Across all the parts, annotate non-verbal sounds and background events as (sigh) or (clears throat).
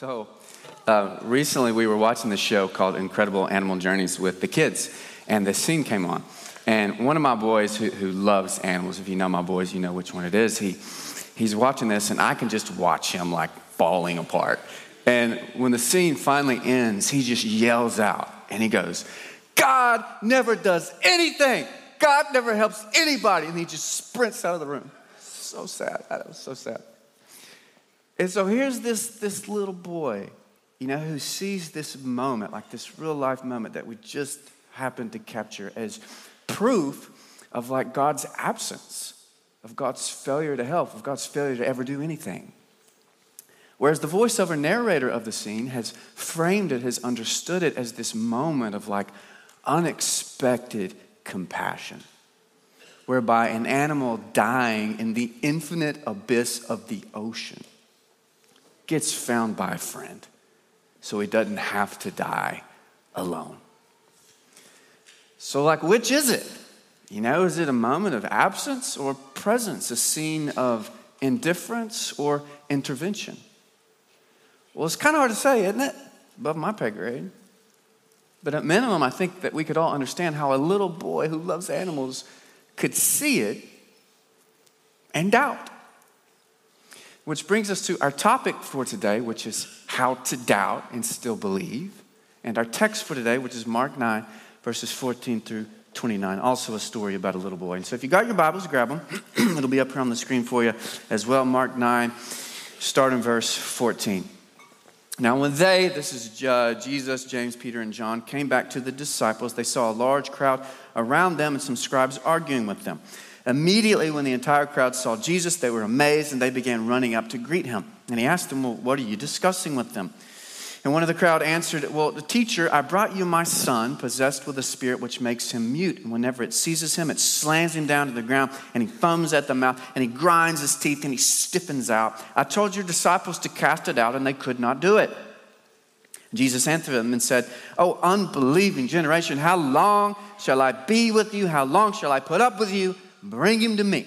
So, uh, recently we were watching this show called Incredible Animal Journeys with the kids, and the scene came on. And one of my boys who, who loves animals, if you know my boys, you know which one it is, he, he's watching this, and I can just watch him like falling apart. And when the scene finally ends, he just yells out and he goes, God never does anything. God never helps anybody. And he just sprints out of the room. So sad. That was so sad. And so here's this, this little boy, you know, who sees this moment, like this real life moment that we just happened to capture as proof of like God's absence, of God's failure to help, of God's failure to ever do anything. Whereas the voiceover narrator of the scene has framed it, has understood it as this moment of like unexpected compassion, whereby an animal dying in the infinite abyss of the ocean gets found by a friend so he doesn't have to die alone. So, like, which is it? You know, is it a moment of absence or presence, a scene of indifference or intervention? Well, it's kind of hard to say, isn't it? Above my pay grade. But at minimum, I think that we could all understand how a little boy who loves animals could see it and doubt. Which brings us to our topic for today, which is how to doubt and still believe. And our text for today, which is Mark 9, verses 14 through 29, also a story about a little boy. And so if you got your Bibles, grab them. (clears throat) It'll be up here on the screen for you as well. Mark 9, start in verse 14. Now, when they, this is uh, Jesus, James, Peter, and John, came back to the disciples, they saw a large crowd around them and some scribes arguing with them. Immediately, when the entire crowd saw Jesus, they were amazed and they began running up to greet him. And he asked them, Well, what are you discussing with them? And one of the crowd answered, Well, the teacher, I brought you my son, possessed with a spirit which makes him mute. And whenever it seizes him, it slams him down to the ground, and he foams at the mouth, and he grinds his teeth, and he stiffens out. I told your disciples to cast it out, and they could not do it. Jesus answered them and said, Oh, unbelieving generation, how long shall I be with you? How long shall I put up with you? Bring him to me.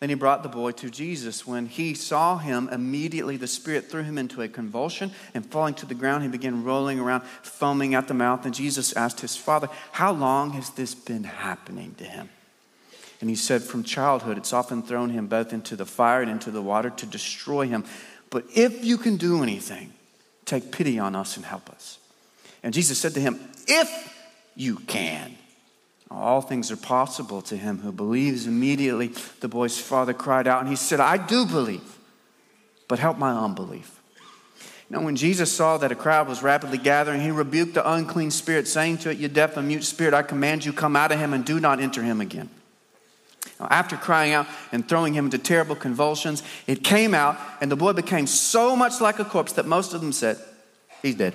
Then he brought the boy to Jesus. When he saw him, immediately the Spirit threw him into a convulsion, and falling to the ground, he began rolling around, foaming at the mouth. And Jesus asked his father, How long has this been happening to him? And he said, From childhood, it's often thrown him both into the fire and into the water to destroy him. But if you can do anything, take pity on us and help us. And Jesus said to him, If you can. All things are possible to him who believes. Immediately, the boy's father cried out and he said, I do believe, but help my unbelief. Now, when Jesus saw that a crowd was rapidly gathering, he rebuked the unclean spirit, saying to it, You deaf and mute spirit, I command you, come out of him and do not enter him again. Now, after crying out and throwing him into terrible convulsions, it came out, and the boy became so much like a corpse that most of them said, He's dead.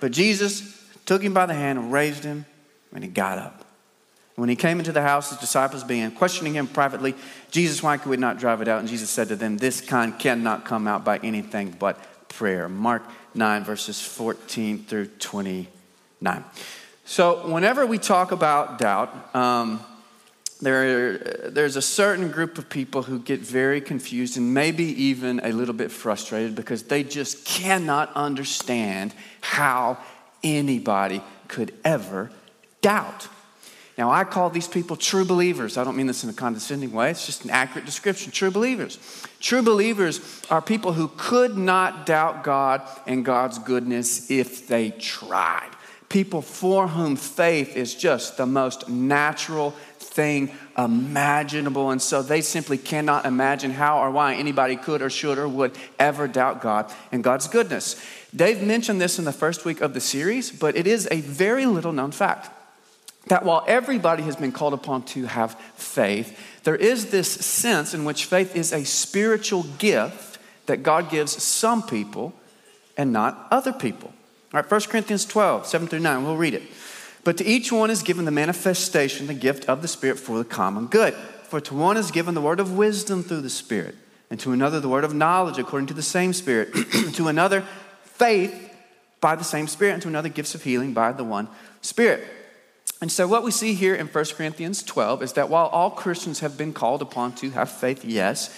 But Jesus took him by the hand and raised him and he got up. When he came into the house, his disciples began questioning him privately. Jesus, why could we not drive it out? And Jesus said to them, This kind cannot come out by anything but prayer. Mark 9, verses 14 through 29. So, whenever we talk about doubt, um, there, there's a certain group of people who get very confused and maybe even a little bit frustrated because they just cannot understand how anybody could ever doubt. Now, I call these people true believers. I don't mean this in a condescending way, it's just an accurate description. True believers. True believers are people who could not doubt God and God's goodness if they tried. People for whom faith is just the most natural thing imaginable. And so they simply cannot imagine how or why anybody could or should or would ever doubt God and God's goodness. Dave mentioned this in the first week of the series, but it is a very little known fact that while everybody has been called upon to have faith, there is this sense in which faith is a spiritual gift that God gives some people and not other people. All right, 1 Corinthians 12, 7 through 9, we'll read it. But to each one is given the manifestation, the gift of the Spirit for the common good. For to one is given the word of wisdom through the Spirit, and to another the word of knowledge according to the same Spirit, (clears throat) to another faith by the same Spirit, and to another gifts of healing by the one Spirit and so, what we see here in 1 Corinthians 12 is that while all Christians have been called upon to have faith, yes,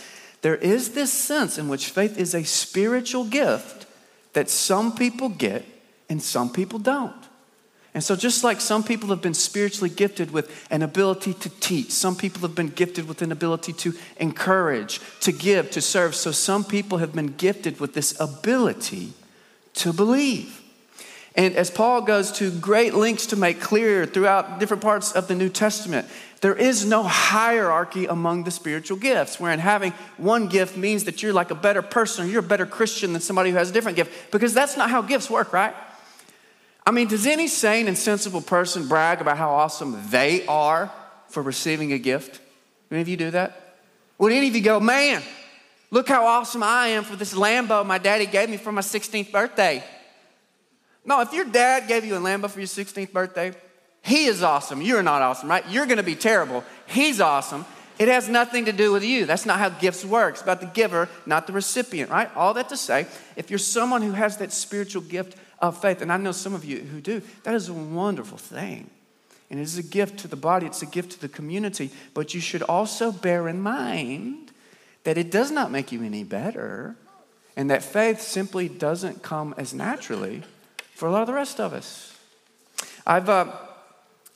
there is this sense in which faith is a spiritual gift that some people get and some people don't. And so, just like some people have been spiritually gifted with an ability to teach, some people have been gifted with an ability to encourage, to give, to serve. So, some people have been gifted with this ability to believe. And as Paul goes to great lengths to make clear throughout different parts of the New Testament, there is no hierarchy among the spiritual gifts, wherein having one gift means that you're like a better person or you're a better Christian than somebody who has a different gift, because that's not how gifts work, right? I mean, does any sane and sensible person brag about how awesome they are for receiving a gift? Any of you do that? Would any of you go, man, look how awesome I am for this Lambo my daddy gave me for my 16th birthday? No, if your dad gave you a Lambo for your 16th birthday, he is awesome. You're not awesome, right? You're going to be terrible. He's awesome. It has nothing to do with you. That's not how gifts work. It's about the giver, not the recipient, right? All that to say, if you're someone who has that spiritual gift of faith, and I know some of you who do, that is a wonderful thing. And it is a gift to the body, it's a gift to the community. But you should also bear in mind that it does not make you any better, and that faith simply doesn't come as naturally for a lot of the rest of us. I've, uh,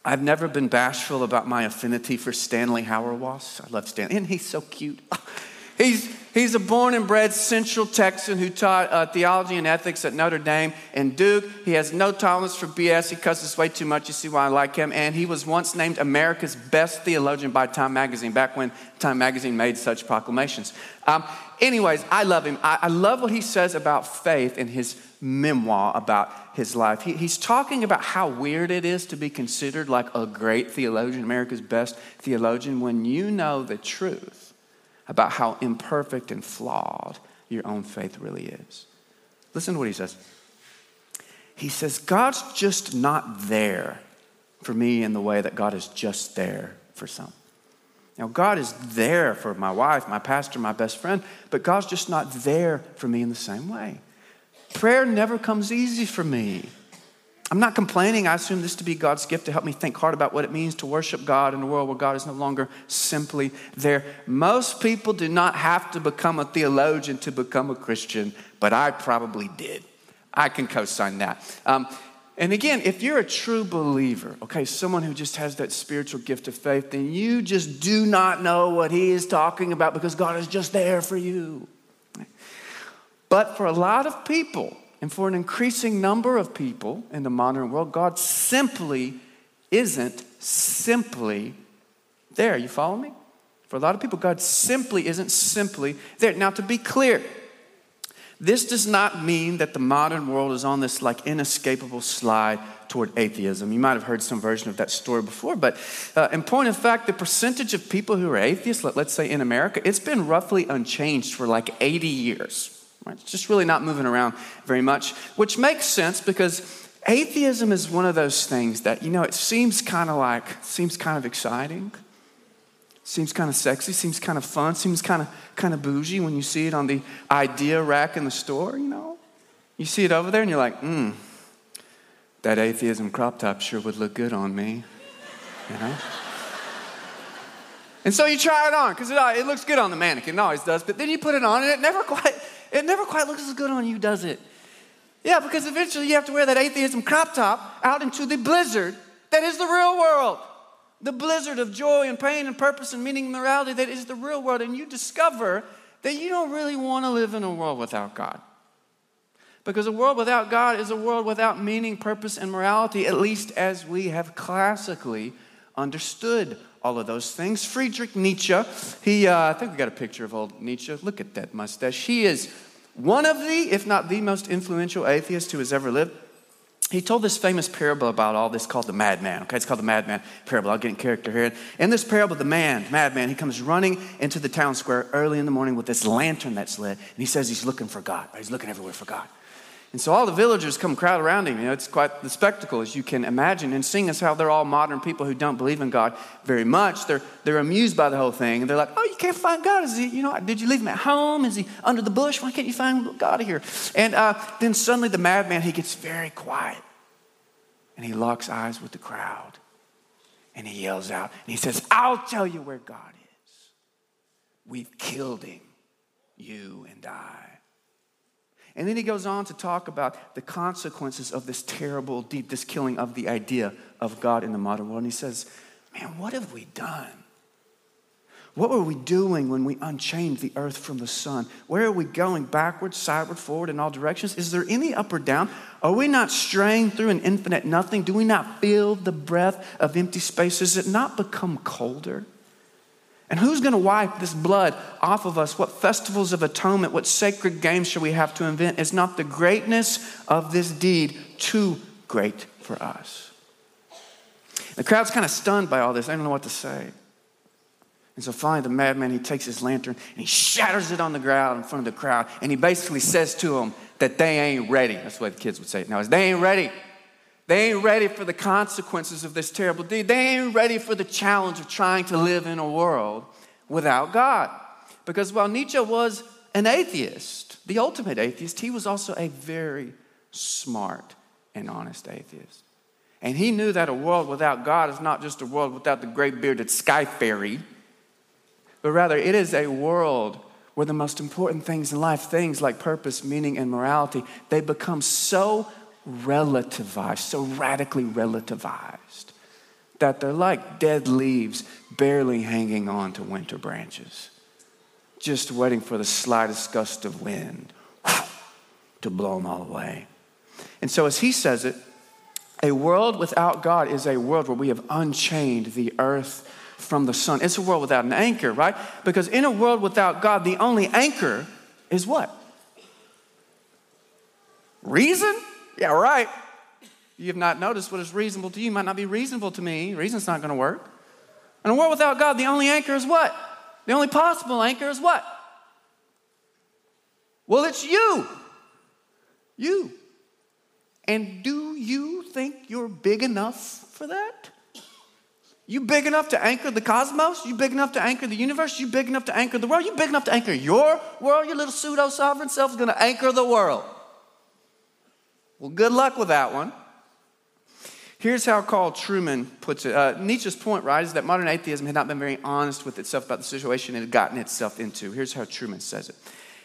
I've never been bashful about my affinity for Stanley Hauerwas. I love Stanley, and he's so cute. (laughs) he's, He's a born and bred Central Texan who taught uh, theology and ethics at Notre Dame and Duke. He has no tolerance for BS. He cusses way too much. You see why I like him. And he was once named America's best theologian by Time Magazine, back when Time Magazine made such proclamations. Um, anyways, I love him. I, I, love what he says about faith in his memoir about his life. He, he's talking about how weird it is to be considered like a great theologian, America's best theologian, when you know the truth about how imperfect and flawed your own faith really is. Listen to what he says. He says, God's just not there for me in the way that God is just there for some. Now, God is there for my wife, my pastor, my best friend, but God's just not there for me in the same way. Prayer never comes easy for me. I'm not complaining. I assume this to be God's gift to help me think hard about what it means to worship God in a world where God is no longer simply there. Most people do not have to become a theologian to become a Christian, but I probably did. I can co sign that. Um, and again, if you're a true believer, okay, someone who just has that spiritual gift of faith, then you just do not know what he is talking about because God is just there for you. But for a lot of people, and for an increasing number of people in the modern world, God simply isn't simply there. You follow me? For a lot of people, God simply isn't simply there. Now, to be clear, this does not mean that the modern world is on this like inescapable slide toward atheism. You might have heard some version of that story before, but uh, in point of fact, the percentage of people who are atheists, let, let's say in America, it's been roughly unchanged for like 80 years. Right? It's just really not moving around very much, which makes sense because atheism is one of those things that, you know, it seems kind of like, seems kind of exciting, seems kind of sexy, seems kind of fun, seems kind of kind of bougie when you see it on the idea rack in the store, you know. You see it over there and you're like, hmm, that atheism crop top sure would look good on me, you know. And so you try it on because it, it, looks good on the mannequin. It always does. But then you put it on and it never quite, it never quite looks as good on you, does it? Yeah, because eventually you have to wear that atheism crop top out into the blizzard that is the real world. The blizzard of joy and pain and purpose and meaning and morality that is the real world. And you discover that you don't really want to live in a world without God. Because a world without God is a world without meaning, purpose, and morality, at least as we have classically understood all of those things. Friedrich Nietzsche, he, uh, I think we got a picture of old Nietzsche. Look at that mustache. He is one of the, if not the most influential atheist who has ever lived. He told this famous parable about all this called the madman. Okay, it's called the madman parable. I'll get in character here. In this parable, the man, madman, he comes running into the town square early in the morning with this lantern that's lit, and he says he's looking for God. He's looking everywhere for God. And so all the villagers come crowd around him. You know, it's quite the spectacle, as you can imagine. And seeing as how they're all modern people who don't believe in God very much, they're, they're amused by the whole thing. And they're like, oh, you can't find God. Is he, you know, did you leave him at home? Is he under the bush? Why can't you find God here? And uh, then suddenly the madman, he gets very quiet. And he locks eyes with the crowd. And he yells out, and he says, I'll tell you where God is. We've killed him you and I. And then he goes on to talk about the consequences of this terrible deed, this killing of the idea of God in the modern world. And he says, Man, what have we done? What were we doing when we unchained the earth from the sun? Where are we going? Backward, sideward, forward, in all directions? Is there any up or down? Are we not straying through an infinite nothing? Do we not feel the breath of empty space? Does it not become colder? And who's going to wipe this blood off of us? What festivals of atonement, what sacred games shall we have to invent? Is not the greatness of this deed too great for us? The crowd's kind of stunned by all this. I don't know what to say. And so finally, the madman, he takes his lantern and he shatters it on the ground in front of the crowd. And he basically says to them that they ain't ready. That's the way the kids would say it now, is they ain't ready. They ain't ready for the consequences of this terrible deed. They ain't ready for the challenge of trying to live in a world without God. Because while Nietzsche was an atheist, the ultimate atheist, he was also a very smart and honest atheist. And he knew that a world without God is not just a world without the great bearded sky fairy but rather it is a world where the most important things in life, things like purpose, meaning, and morality, they become so relativized, so radically relativized, that they're like dead leaves barely hanging on to winter branches, just waiting for the slightest gust of wind to blow them all away. And so, as he says it, a world without God is a world where we have unchained the earth from the sun. It's a world without an anchor, right? Because in a world without God, the only anchor is what? Reason? Yeah, right. You have not noticed what is reasonable to you might not be reasonable to me. Reason's not going to work. In a world without God, the only anchor is what? The only possible anchor is what? Well, it's you. You. And do you think you're big enough for that? You big enough to anchor the cosmos? You big enough to anchor the universe? You big enough to anchor the world? You big enough to anchor your world? Your little pseudo sovereign self is going to anchor the world. Well, good luck with that one. Here's how Carl Trueman puts it. Uh, Nietzsche's point, right, is that modern atheism had not been very honest with itself about the situation it had gotten itself into. Here's how Trueman says it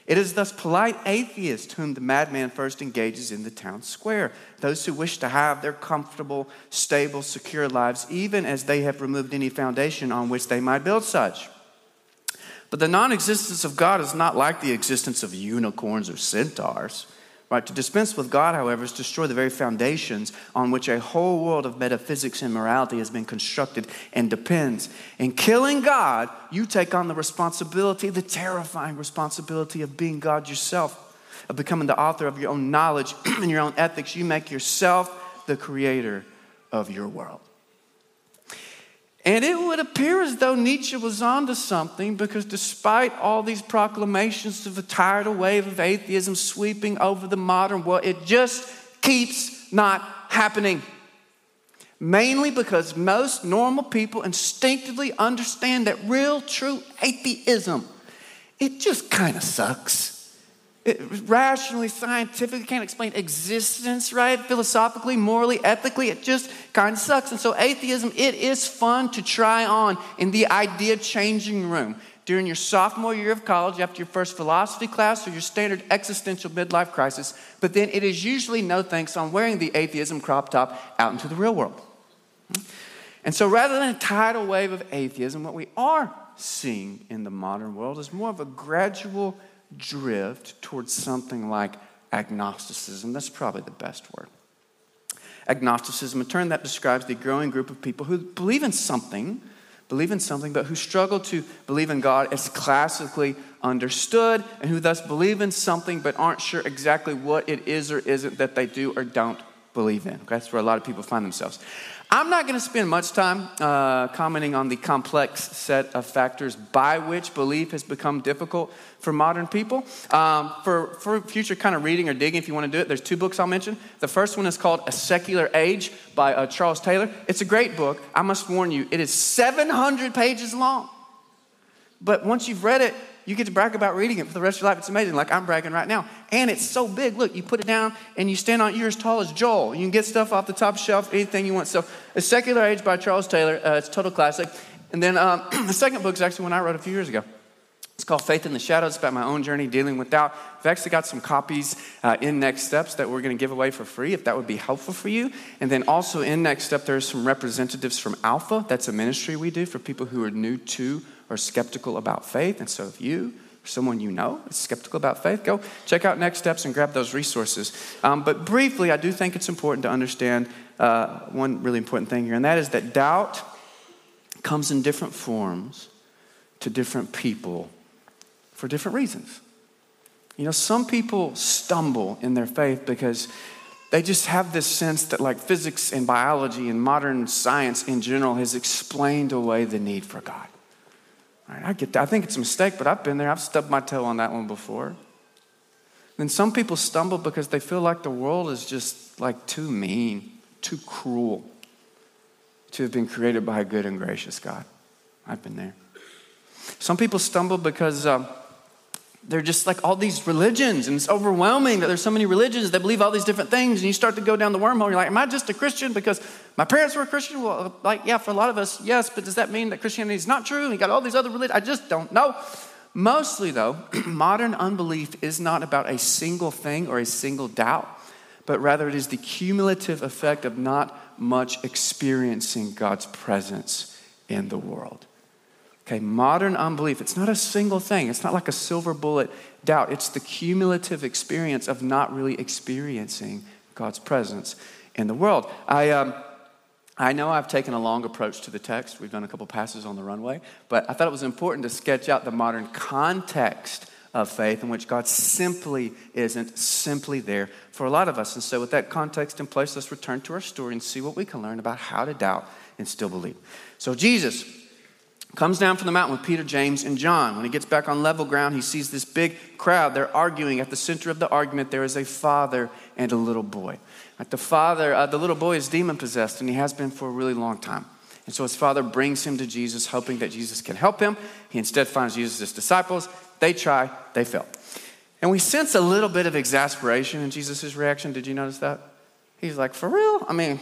it is thus polite atheists whom the madman first engages in the town square, those who wish to have their comfortable, stable, secure lives, even as they have removed any foundation on which they might build such. But the non existence of God is not like the existence of unicorns or centaurs. Right? To dispense with God, however, is to destroy the very foundations on which a whole world of metaphysics and morality has been constructed and depends. In killing God, you take on the responsibility, the terrifying responsibility of being God yourself, of becoming the author of your own knowledge (clears throat) and your own ethics. You make yourself the creator of your world. And it would appear as though Nietzsche was onto something because despite all these proclamations of a tidal wave of atheism sweeping over the modern world, it just keeps not happening. Mainly because most normal people instinctively understand that real, true atheism, it just kind of sucks. Rationally, scientifically, can't explain existence, right? Philosophically, morally, ethically, it just kind of sucks. And so, atheism, it is fun to try on in the idea changing room during your sophomore year of college, after your first philosophy class or your standard existential midlife crisis. But then it is usually no thanks on wearing the atheism crop top out into the real world. And so, rather than a tidal wave of atheism, what we are seeing in the modern world is more of a gradual drift towards something like agnosticism. That's probably the best word. Agnosticism, a term that describes the growing group of people who believe in something, believe in something, but who struggle to believe in God as classically understood, and who thus believe in something but aren't sure exactly what it is or isn't that they do or don't believe in. Okay? That's where a lot of people find themselves. I'm not going to spend much time uh, commenting on the complex set of factors by which belief has become difficult for modern people. Um, for, for future kind of reading or digging, if you want to do it, there's two books I'll mention. The first one is called A Secular Age by uh, Charles Taylor. It's a great book. I must warn you, it is 700 pages long. But once you've read it, you get to brag about reading it for the rest of your life. It's amazing, like I'm bragging right now. And it's so big. Look, you put it down and you stand on it. You're as tall as Joel. You can get stuff off the top shelf, anything you want. So, A Secular Age by Charles Taylor. Uh, it's total classic. And then um, (clears throat) the second book is actually one I wrote a few years ago. It's called Faith in the Shadows. About my own journey dealing with doubt. I've actually got some copies uh, in Next Steps that we're going to give away for free if that would be helpful for you. And then also in Next Step, there's some representatives from Alpha. That's a ministry we do for people who are new to or skeptical about faith. And so if you or someone you know is skeptical about faith, go check out Next Steps and grab those resources. Um, but briefly, I do think it's important to understand uh, one really important thing here, and that is that doubt comes in different forms to different people for different reasons. You know, some people stumble in their faith because they just have this sense that, like, physics and biology and modern science in general has explained away the need for God. Right, I get that. I think it's a mistake, but I've been there. I've stubbed my toe on that one before. Then some people stumble because they feel like the world is just like too mean, too cruel to have been created by a good and gracious God. I've been there. Some people stumble because. Uh, they're just like all these religions, and it's overwhelming that there's so many religions that believe all these different things, and you start to go down the wormhole. You're like, Am I just a Christian because my parents were Christian? Well, like, yeah, for a lot of us, yes, but does that mean that Christianity is not true? And you got all these other religions? I just don't know. Mostly, though, (clears throat) modern unbelief is not about a single thing or a single doubt, but rather it is the cumulative effect of not much experiencing God's presence in the world. Okay, modern unbelief, it's not a single thing. It's not like a silver bullet doubt. It's the cumulative experience of not really experiencing God's presence in the world. I, um, I know I've taken a long approach to the text. We've done a couple passes on the runway, but I thought it was important to sketch out the modern context of faith in which God simply isn't simply there for a lot of us. And so, with that context in place, let's return to our story and see what we can learn about how to doubt and still believe. So, Jesus comes down from the mountain with Peter, James, and John. When he gets back on level ground, he sees this big crowd. They're arguing. At the center of the argument, there is a father and a little boy. Like the father, uh, the little boy is demon possessed, and he has been for a really long time. And so his father brings him to Jesus, hoping that Jesus can help him. He instead finds Jesus' disciples. They try, they fail. And we sense a little bit of exasperation in Jesus' reaction. Did you notice that? He's like, For real? I mean,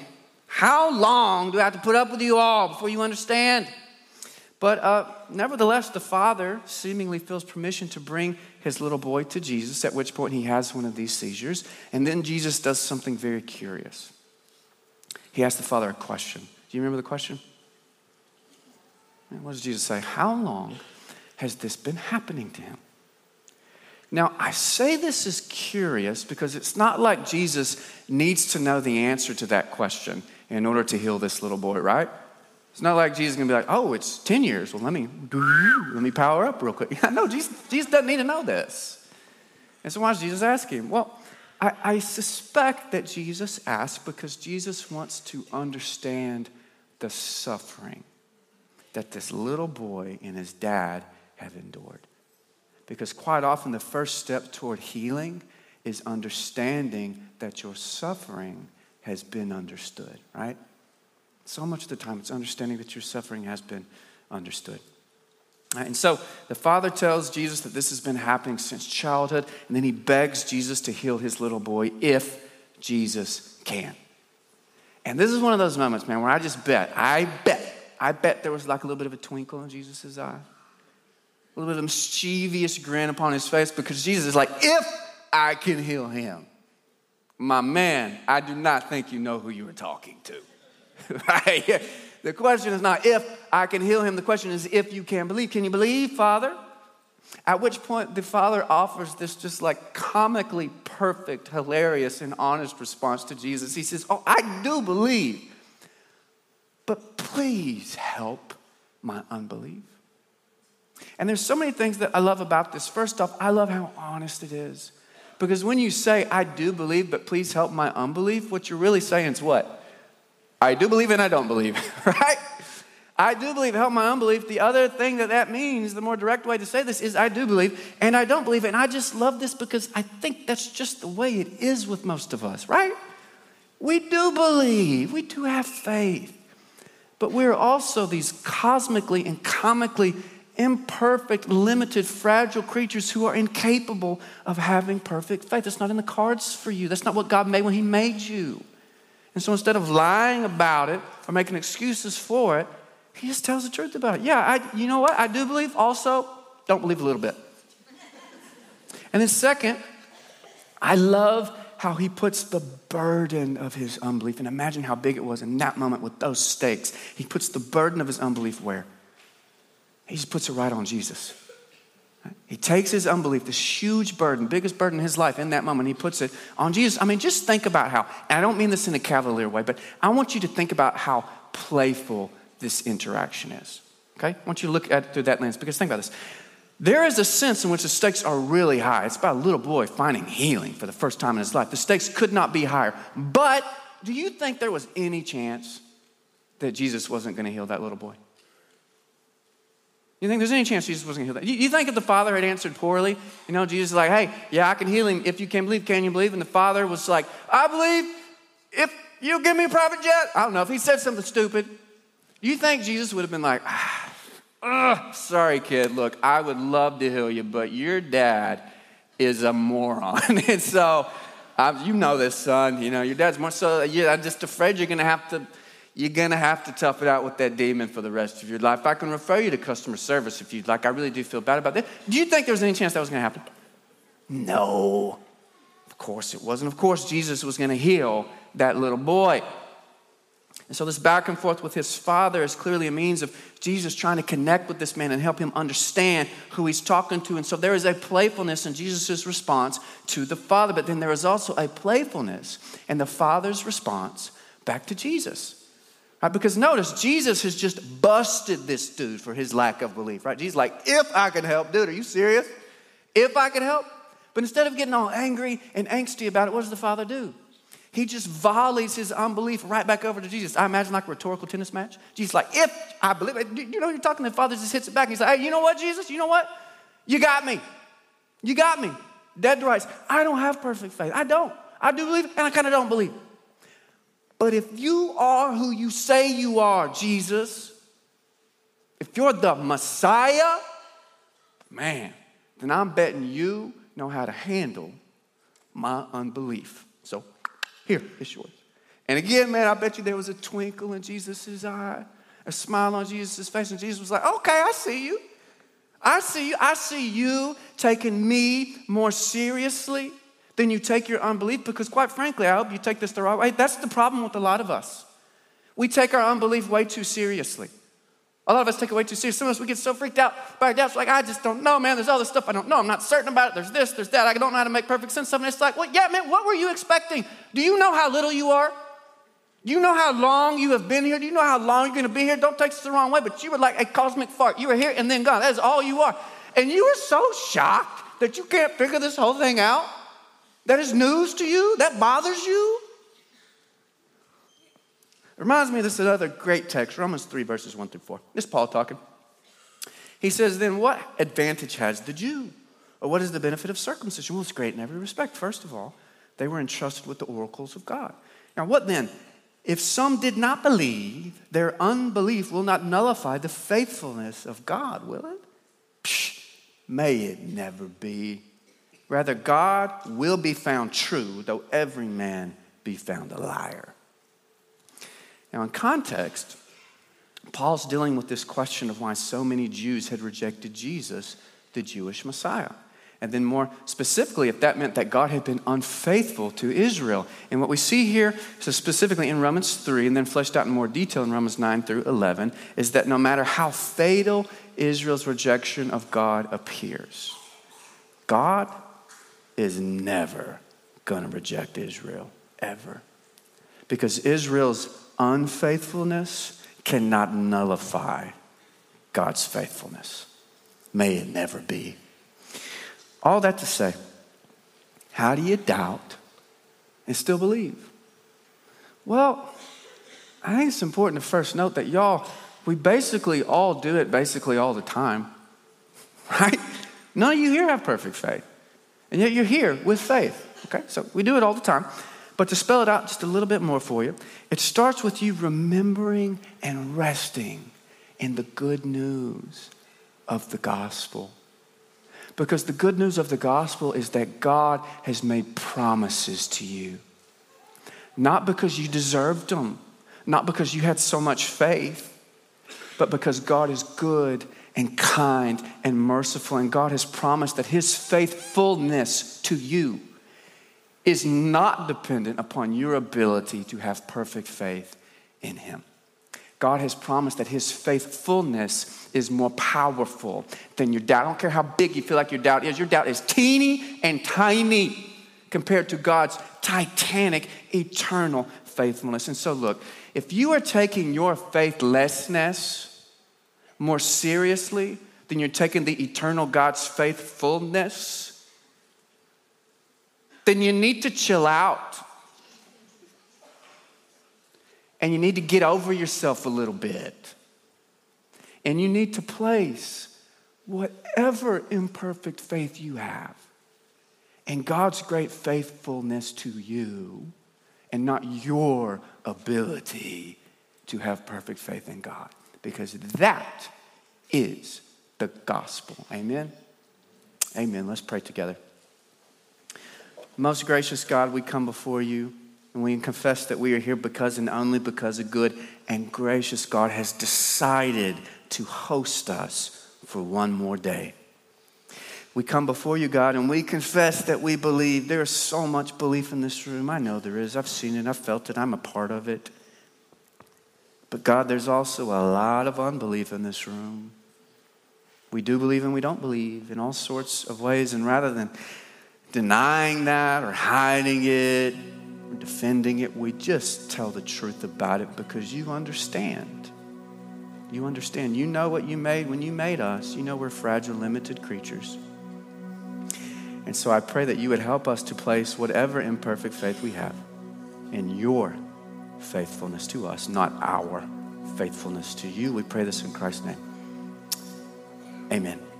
how long do I have to put up with you all before you understand? But uh, nevertheless, the father seemingly feels permission to bring his little boy to Jesus, at which point he has one of these seizures. And then Jesus does something very curious. He asks the father a question. Do you remember the question? What does Jesus say? How long has this been happening to him? Now, I say this is curious because it's not like Jesus needs to know the answer to that question in order to heal this little boy, right? It's not like Jesus is going to be like, oh, it's 10 years. Well, let me, let me power up real quick. (laughs) no, Jesus, Jesus doesn't need to know this. And so why does Jesus ask him? Well, I, I suspect that Jesus asked because Jesus wants to understand the suffering that this little boy and his dad have endured. Because quite often, the first step toward healing is understanding that your suffering has been understood, right? So much of the time, it's understanding that your suffering has been understood. Uh, and so the father tells Jesus that this has been happening since childhood, and then he begs Jesus to heal his little boy if Jesus can. And this is one of those moments, man, where I just bet, I bet, I bet there was like a little bit of a twinkle in Jesus' eye, a little bit of a mischievous grin upon his face because Jesus is like, if I can heal him, my man, I do not think you know who you are talking to. (laughs) The question is not if I can heal him, the question is if you can believe. Can you believe, Father? At which point the father offers this just like comically perfect, hilarious, and honest response to Jesus. He says, Oh, I do believe, but please help my unbelief. And there's so many things that I love about this. First off, I love how honest it is. Because when you say, I do believe, but please help my unbelief, what you're really saying is what? I do believe and I don't believe, (laughs) right? I do believe, help my unbelief. The other thing that that means, the more direct way to say this is I do believe and I don't believe. And I just love this because I think that's just the way it is with most of us, right? We do believe, we do have faith, but we're also these cosmically and comically imperfect, limited, fragile creatures who are incapable of having perfect faith. That's not in the cards for you. That's not what God made when He made you. And so instead of lying about it or making excuses for it, he just tells the truth about it. Yeah, I, you know what? I do believe also, don't believe a little bit. And then, second, I love how he puts the burden of his unbelief, and imagine how big it was in that moment with those stakes. He puts the burden of his unbelief where? He just puts it right on Jesus. Takes his unbelief, this huge burden, biggest burden in his life, in that moment, he puts it on Jesus. I mean, just think about how, and I don't mean this in a cavalier way, but I want you to think about how playful this interaction is. Okay? I want you to look at it through that lens because think about this. There is a sense in which the stakes are really high. It's about a little boy finding healing for the first time in his life. The stakes could not be higher. But do you think there was any chance that Jesus wasn't going to heal that little boy? You think there's any chance Jesus wasn't going to heal that? You, think if the father had answered poorly, you know, Jesus is like, hey, yeah, I can heal him if you can believe. Can you believe? And the father was like, I believe if you give me a private jet. I don't know. If he said something stupid, you think Jesus would have been like, ah, Ugh, sorry, kid. Look, I would love to heal you, but your dad is a moron. (laughs) and so, I, you know this, son. You know, your dad's more so, yeah, I'm just afraid you're going to have to. You're gonna have to tough it out with that demon for the rest of your life. I can refer you to customer service if you'd like. I really do feel bad about that. Do you think there was any chance that was gonna happen? No. Of course it wasn't. Of course, Jesus was gonna heal that little boy. And so, this back and forth with his father is clearly a means of Jesus trying to connect with this man and help him understand who he's talking to. And so, there is a playfulness in Jesus' response to the father, but then there is also a playfulness in the father's response back to Jesus. Right? Because notice, Jesus has just busted this dude for his lack of belief, right? Jesus, like, if I can help, dude, are you serious? If I can help? But instead of getting all angry and angsty about it, what does the father do? he just volleys his unbelief right back over to Jesus. I imagine like a rhetorical tennis match. Jesus, like, if I believe you know, you're talking, the father just hits it back. He's like, hey, you know what, Jesus? You know what? You got me. You got me. Dead to rights. I don't have perfect faith. I don't. I do believe, and I kind of don't believe. But if you are who you say you are, Jesus, if you're the Messiah, man, then I'm betting you know how to handle my unbelief. So here, it's yours. And again, man, I bet you there was a twinkle in Jesus' eye, a smile on Jesus' face, and Jesus was like, okay, I see you. I see you. I see you taking me more seriously than you take your unbelief, because quite frankly, I hope you take this the right way. That's the problem with a lot of us. We take our unbelief way too seriously. A lot of us take it way too serious. Some of us, we get so freaked out by our doubts, like, I just don't know, man. There's all this stuff I don't know. I'm not certain about it. There's this, there's that. I don't know how to make perfect sense of it. It's like, well, yeah, man, what were you expecting? Do you know how little you are? Do you know how long you have been here? Do you know how long you're going to be here? Don't take this the wrong way, but you were like a cosmic fart. You were here and then gone. That is all you are. And you were so shocked that you can't figure this whole thing out. That is news to you? That bothers you? It reminds me of this another great text, Romans 3, verses 1 through 4. This Paul talking. He says, Then what advantage has the Jew? Or what is the benefit of circumcision? Well, it's great in every respect. First of all, they were entrusted with the oracles of God. Now, what then? If some did not believe, their unbelief will not nullify the faithfulness of God, will it? Psh, may it never be. Rather, God will be found true, though every man be found a liar. Now, in context, Paul's dealing with this question of why so many Jews had rejected Jesus, the Jewish Messiah. And then, more specifically, if that meant that God had been unfaithful to Israel. And what we see here, so specifically in Romans 3, and then fleshed out in more detail in Romans 9 through 11, is that no matter how fatal Israel's rejection of God appears, God is never going to reject Israel, ever. Because Israel's unfaithfulness cannot nullify God's faithfulness. May it never be. All that to say, how do you doubt and still believe? Well, I think it's important to first note that y'all, we basically all do it basically all the time, (laughs) right? None of you here have perfect faith, and yet you're here with faith, okay? So we do it all the time. But to spell it out just a little bit more for you, it starts with you remembering and resting in the good news of the gospel. Because the good news of the gospel is that God has made promises to you. Not because you deserved them, not because you had so much faith, but because God is good and kind and merciful. And God has promised that His faithfulness to you is not dependent upon your ability to have perfect faith in Him. God has promised that His faithfulness is more powerful than your doubt. I don't care how big you feel like your doubt is, your doubt is teeny and tiny compared to God's titanic, eternal faithfulness. And so, look, if you are taking your faithlessness more seriously than you're taking the eternal God's faithfulness, then you need to chill out. And you need to get over yourself a little bit. And you need to place whatever imperfect faith you have and God's great faithfulness to you and not your ability to have perfect faith in God. Because that is the gospel. Amen? Amen. Let's pray together. Most gracious God, we come before you and we confess that we are here because and only because a good and gracious God has decided to host us for one more day. We come before you, God, and we confess that we believe. There is so much belief in this room. I know there is. I've seen it, I've felt it, I'm a part of it. But God, there's also a lot of unbelief in this room. We do believe and we don't believe in all sorts of ways, and rather than denying that or hiding it or defending it. We just tell the truth about it because you understand. You understand. You know what you made when you made us. You know we're fragile, limited creatures. And so I pray that you would help us to place whatever imperfect faith we have in your faithfulness to us, not our faithfulness to you. We pray this in Christ's name. Amen.